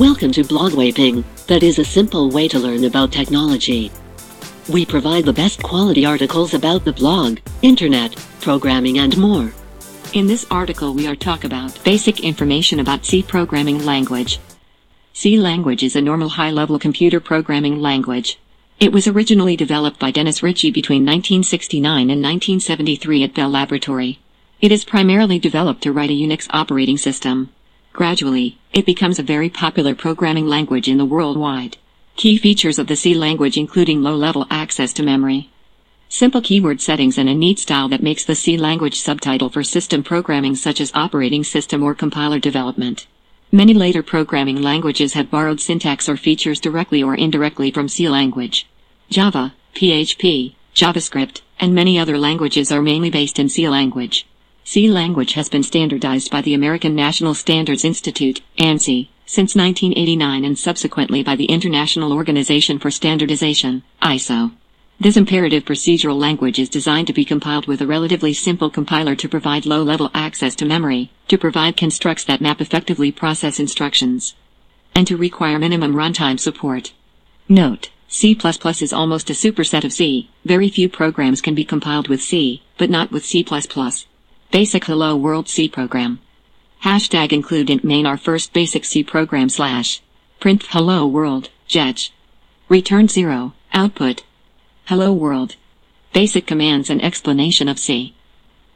Welcome to Blogwaping, that is a simple way to learn about technology. We provide the best quality articles about the blog, internet, programming and more. In this article we are talk about basic information about C programming language. C language is a normal high-level computer programming language. It was originally developed by Dennis Ritchie between 1969 and 1973 at Bell Laboratory. It is primarily developed to write a Unix operating system. Gradually, it becomes a very popular programming language in the worldwide. Key features of the C language including low-level access to memory, simple keyword settings and a neat style that makes the C language subtitle for system programming such as operating system or compiler development. Many later programming languages have borrowed syntax or features directly or indirectly from C language. Java, PHP, JavaScript, and many other languages are mainly based in C language. C language has been standardized by the American National Standards Institute, ANSI, since 1989 and subsequently by the International Organization for Standardization, ISO. This imperative procedural language is designed to be compiled with a relatively simple compiler to provide low-level access to memory, to provide constructs that map effectively process instructions, and to require minimum runtime support. Note, C++ is almost a superset of C. Very few programs can be compiled with C, but not with C++. Basic Hello World C program. Hashtag include int main our first basic C program slash. Print hello world, getch. Return 0, output. Hello world. Basic commands and explanation of C.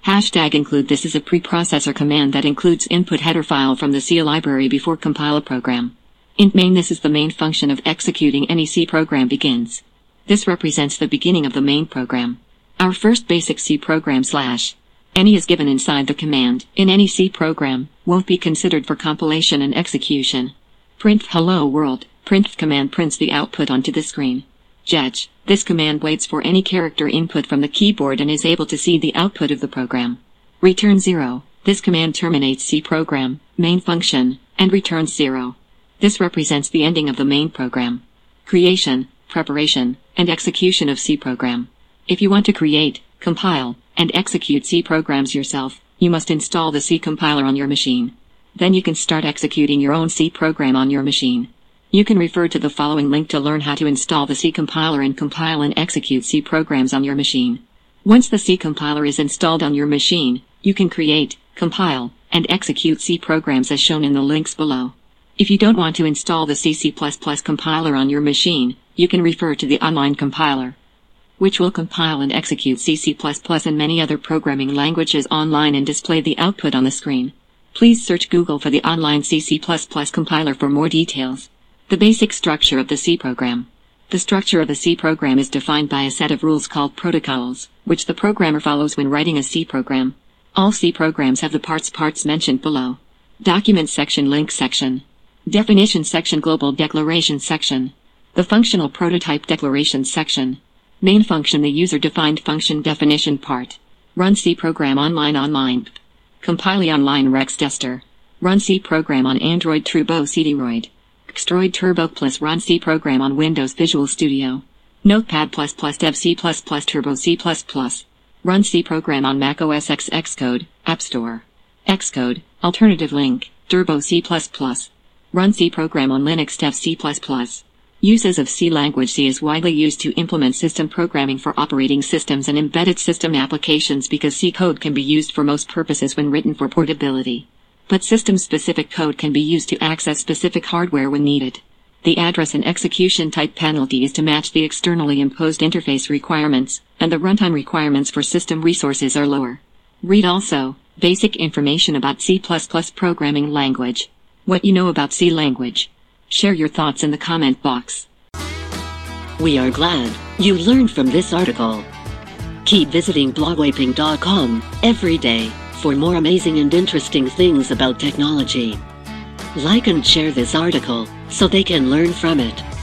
Hashtag include this is a preprocessor command that includes input header file from the C library before compile a program. Int main this is the main function of executing any C program begins. This represents the beginning of the main program. Our first basic C program slash any is given inside the command in any C program won't be considered for compilation and execution. Print hello world, print command prints the output onto the screen. getch, this command waits for any character input from the keyboard and is able to see the output of the program. Return 0, this command terminates C program, main function, and returns 0. This represents the ending of the main program. Creation, preparation, and execution of C program. If you want to create, compile, and execute C programs yourself, you must install the C compiler on your machine. Then you can start executing your own C program on your machine. You can refer to the following link to learn how to install the C compiler and compile and execute C programs on your machine. Once the C compiler is installed on your machine, you can create, compile, and execute C programs as shown in the links below. If you don't want to install the C C++ compiler on your machine, you can refer to the online compiler which will compile and execute C C++ and many other programming languages online and display the output on the screen. Please search Google for the online C C++ compiler for more details. The basic structure of the C program. The structure of a C program is defined by a set of rules called protocols, which the programmer follows when writing a C program. All C programs have the parts parts mentioned below. Document section link section. Definition section global declaration section. The functional prototype declaration section. Main function the user-defined function definition part. Run C program online online. Compile online Rextester. Run C program on Android Turbo CDroid. Xtroid Turbo Plus Run C program on Windows Visual Studio. Notepad++ Plus Dev C++ Turbo C++. Plus Run C program on Mac OS X Xcode, App Store. Xcode, alternative link, Turbo C++. Plus Run C program on Linux Dev C++. Uses of C language C is widely used to implement system programming for operating systems and embedded system applications because C code can be used for most purposes when written for portability. But system-specific code can be used to access specific hardware when needed. The address and execution type penalty is to match the externally imposed interface requirements, and the runtime requirements for system resources are lower. Read also, basic information about C++ programming language. What you know about C language. Share your thoughts in the comment box. We are glad you learned from this article. Keep visiting blogwaping.com every day for more amazing and interesting things about technology. Like and share this article so they can learn from it.